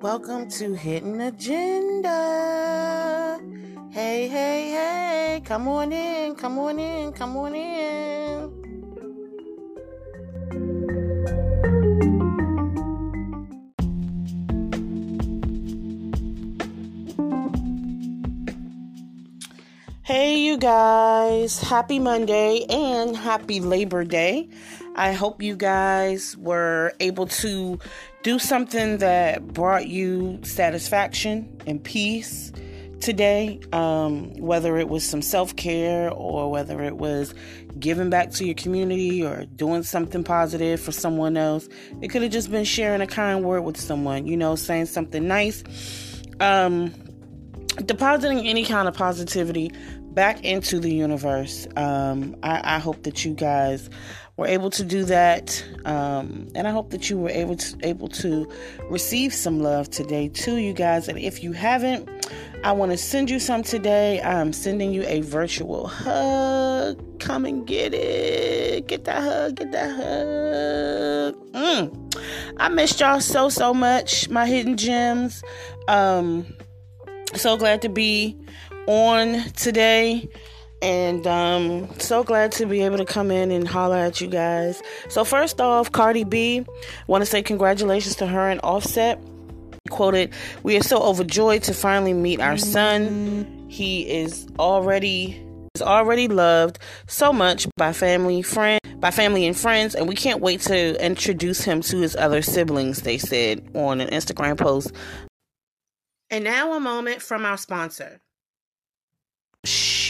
Welcome to Hidden Agenda. Hey, hey, hey, come on in, come on in, come on in. Hey, you guys, happy Monday and happy Labor Day. I hope you guys were able to do something that brought you satisfaction and peace today, um, whether it was some self care or whether it was giving back to your community or doing something positive for someone else. It could have just been sharing a kind word with someone, you know, saying something nice. Um, depositing any kind of positivity back into the universe. Um, I, I, hope that you guys were able to do that, um, and I hope that you were able to able to receive some love today too, you guys. And if you haven't, I want to send you some today. I'm sending you a virtual hug. Come and get it. Get that hug. Get that hug. Mm. I missed y'all so so much, my hidden gems. Um, so glad to be on today and um so glad to be able to come in and holler at you guys. So first off cardi b want to say congratulations to her and offset. Quoted we are so overjoyed to finally meet our son. He is already is already loved so much by family friend by family and friends and we can't wait to introduce him to his other siblings they said on an instagram post. And now a moment from our sponsor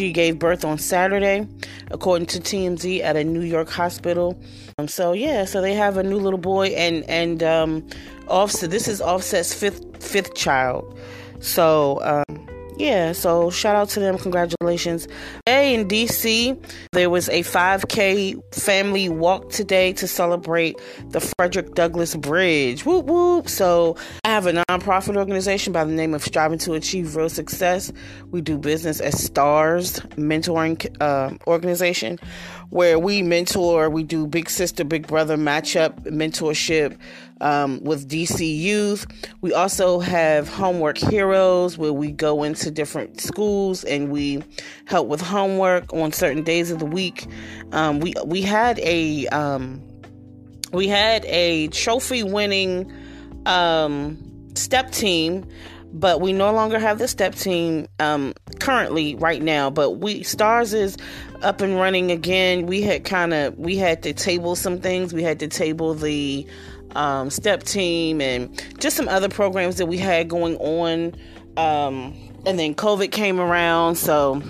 she gave birth on Saturday, according to TMZ, at a New York hospital. Um, so yeah, so they have a new little boy, and and um, Offset. This is Offset's fifth fifth child. So um, yeah, so shout out to them. Congratulations. Hey, in DC, there was a 5K family walk today to celebrate the Frederick Douglass Bridge. Whoop whoop. So I have a nonprofit organization by the name of Striving to Achieve Real Success. We do business as STARS Mentoring uh, Organization, where we mentor, we do big sister, big brother matchup mentorship um, with DC Youth. We also have Homework Heroes, where we go into different schools and we help with homework on certain days of the week. Um, we we had a um, we had a trophy winning um, step team but we no longer have the step team um, currently right now but we stars is up and running again we had kind of we had to table some things we had to table the um, step team and just some other programs that we had going on. Um, and then COVID came around, so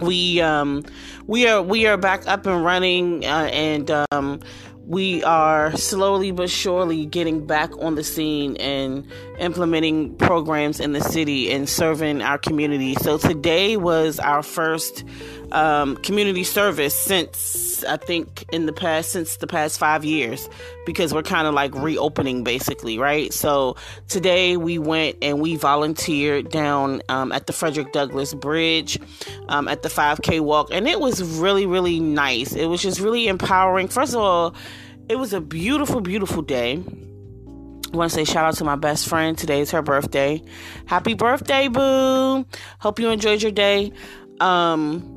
we um, we are we are back up and running, uh, and um, we are slowly but surely getting back on the scene and implementing programs in the city and serving our community. So today was our first um, community service since I think in the past since the past five years because we're kind of like reopening basically, right? So today we went and we volunteered down um, at the Frederick Douglass Bridge um, at the 5K walk, and it was really really nice. It was just really empowering. First of all, it was a beautiful beautiful day. I want to say shout out to my best friend. Today is her birthday. Happy birthday, boo! Hope you enjoyed your day. Um,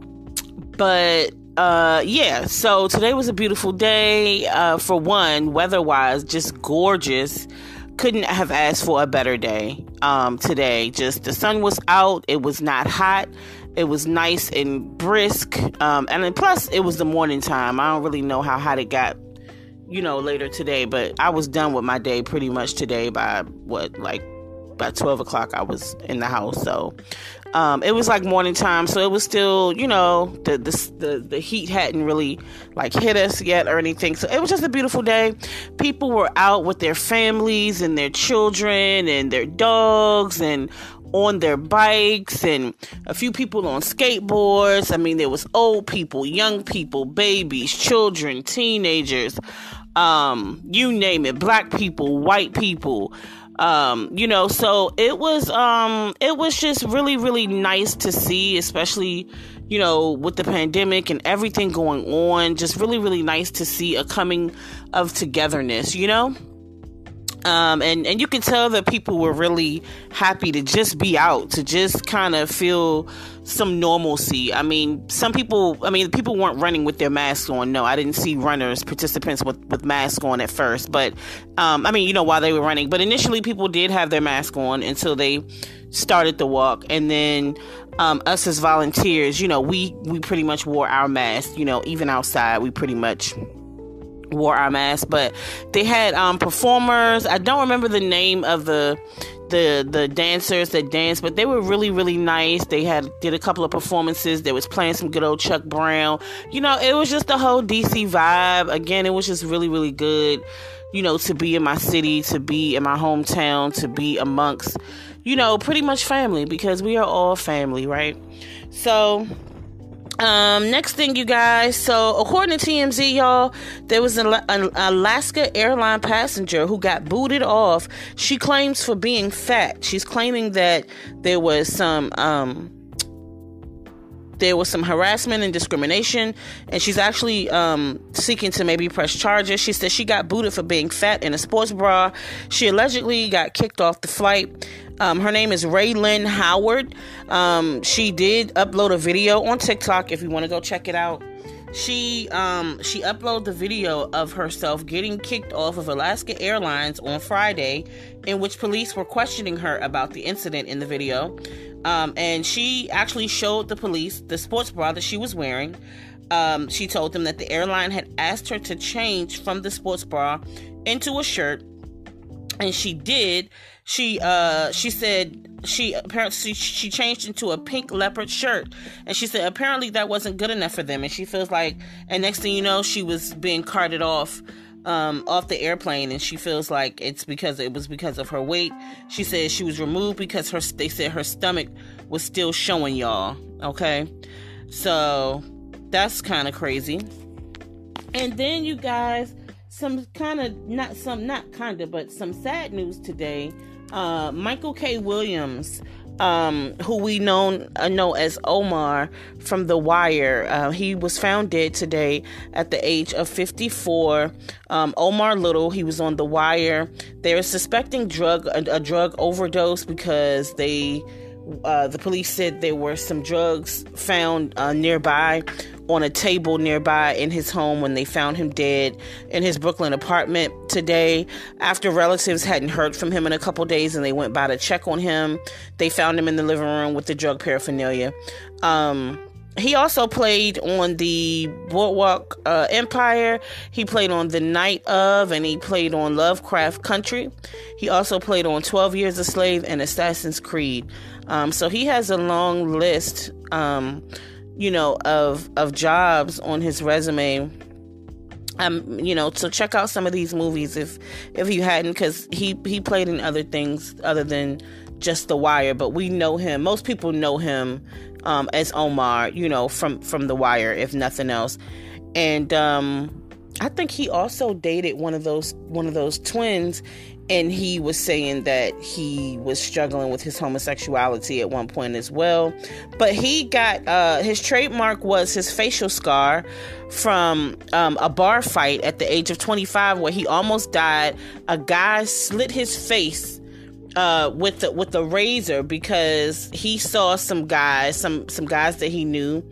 but uh, yeah, so today was a beautiful day. Uh, for one, weather wise, just gorgeous. Couldn't have asked for a better day um, today. Just the sun was out, it was not hot, it was nice and brisk. Um, and then plus, it was the morning time. I don't really know how hot it got, you know, later today, but I was done with my day pretty much today by what, like by 12 o'clock I was in the house. So um, it was like morning time, so it was still, you know, the, the the the heat hadn't really like hit us yet or anything. So it was just a beautiful day. People were out with their families and their children and their dogs and on their bikes and a few people on skateboards. I mean, there was old people, young people, babies, children, teenagers, um, you name it, black people, white people um, you know, so it was um it was just really, really nice to see, especially, you know, with the pandemic and everything going on, just really, really nice to see a coming of togetherness, you know? Um, and and you can tell that people were really happy to just be out, to just kind of feel some normalcy. I mean, some people, I mean, people weren't running with their masks on. No, I didn't see runners, participants with with masks on at first, but um, I mean, you know, while they were running. But initially, people did have their mask on until they started the walk, and then um, us as volunteers, you know, we we pretty much wore our masks. You know, even outside, we pretty much wore our masks, but they had um, performers. I don't remember the name of the the the dancers that danced, but they were really really nice. They had did a couple of performances. They was playing some good old Chuck Brown. You know, it was just the whole DC vibe. Again, it was just really really good. You know, to be in my city, to be in my hometown, to be amongst, you know, pretty much family because we are all family, right? So um, next thing, you guys. So, according to TMZ, y'all, there was an, Alaska airline passenger who got booted off. She claims for being fat. She's claiming that there was some um, there was some harassment and discrimination, and she's actually um, seeking to maybe press charges. She said she got booted for being fat in a sports bra. She allegedly got kicked off the flight. Um, her name is Raylyn Howard. Um, she did upload a video on TikTok if you want to go check it out. She um, she uploaded the video of herself getting kicked off of Alaska Airlines on Friday, in which police were questioning her about the incident in the video. Um, and she actually showed the police the sports bra that she was wearing. Um, she told them that the airline had asked her to change from the sports bra into a shirt, and she did. She uh, she said she apparently she, changed into a pink leopard shirt, and she said apparently that wasn't good enough for them, and she feels like, and next thing you know, she was being carted off um, off the airplane, and she feels like it's because it was because of her weight. She said she was removed because her they said her stomach was still showing y'all. Okay, so that's kind of crazy. And then you guys, some kind of not some not kind of, but some sad news today. Uh, Michael K. Williams um, who we know uh, know as Omar from The Wire. Uh, he was found dead today at the age of 54. Um, Omar Little, he was on The Wire. They're suspecting drug a, a drug overdose because they uh, the police said there were some drugs found uh, nearby on a table nearby in his home when they found him dead in his Brooklyn apartment today. After relatives hadn't heard from him in a couple days and they went by to check on him, they found him in the living room with the drug paraphernalia. Um, he also played on the Boardwalk uh, Empire. He played on The Night of, and he played on Lovecraft Country. He also played on 12 Years a Slave and Assassin's Creed. Um, so he has a long list, um, you know, of of jobs on his resume. Um, you know, so check out some of these movies if if you hadn't, because he he played in other things other than just The Wire. But we know him. Most people know him um, as Omar, you know, from from The Wire, if nothing else. And um, I think he also dated one of those one of those twins and he was saying that he was struggling with his homosexuality at one point as well but he got uh, his trademark was his facial scar from um, a bar fight at the age of 25 where he almost died a guy slit his face uh, with the with the razor because he saw some guys some some guys that he knew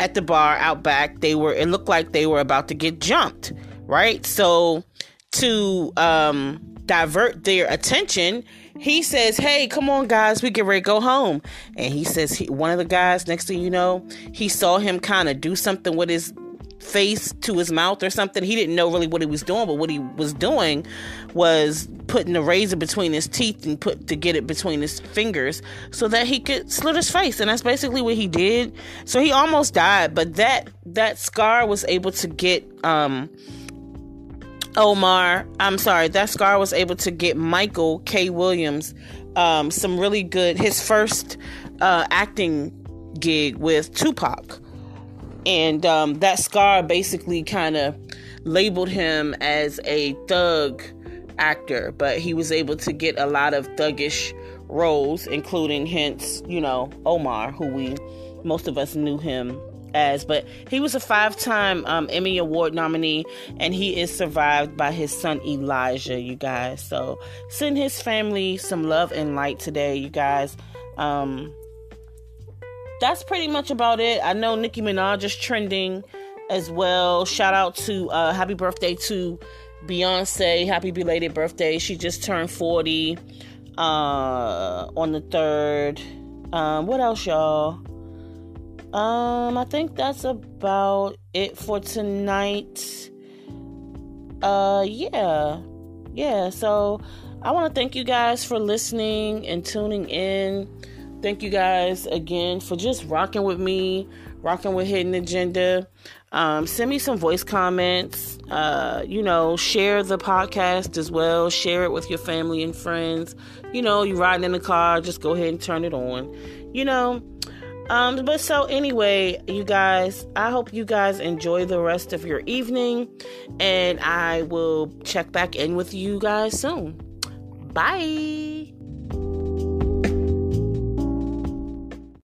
at the bar out back they were it looked like they were about to get jumped right so to um divert their attention, he says, Hey, come on, guys, we get ready to go home. And he says, he, One of the guys, next thing you know, he saw him kind of do something with his face to his mouth or something. He didn't know really what he was doing, but what he was doing was putting the razor between his teeth and put to get it between his fingers so that he could slit his face. And that's basically what he did. So he almost died, but that that scar was able to get um Omar, I'm sorry, that scar was able to get Michael K. Williams um, some really good, his first uh, acting gig with Tupac. And um, that scar basically kind of labeled him as a thug actor, but he was able to get a lot of thuggish roles, including, hence, you know, Omar, who we, most of us knew him as, but he was a five time um, Emmy Award nominee, and he is survived by his son Elijah, you guys. So send his family some love and light today, you guys. Um, that's pretty much about it. I know Nicki Minaj is trending as well. Shout out to uh, happy birthday to Beyonce. Happy belated birthday. She just turned 40 uh, on the 3rd. Um, what else, y'all? Um, I think that's about it for tonight. Uh, yeah. Yeah, so I want to thank you guys for listening and tuning in. Thank you guys again for just rocking with me, rocking with Hidden Agenda. Um, send me some voice comments. Uh, you know, share the podcast as well. Share it with your family and friends. You know, you're riding in the car, just go ahead and turn it on. You know, um, but so anyway, you guys, I hope you guys enjoy the rest of your evening, and I will check back in with you guys soon. Bye.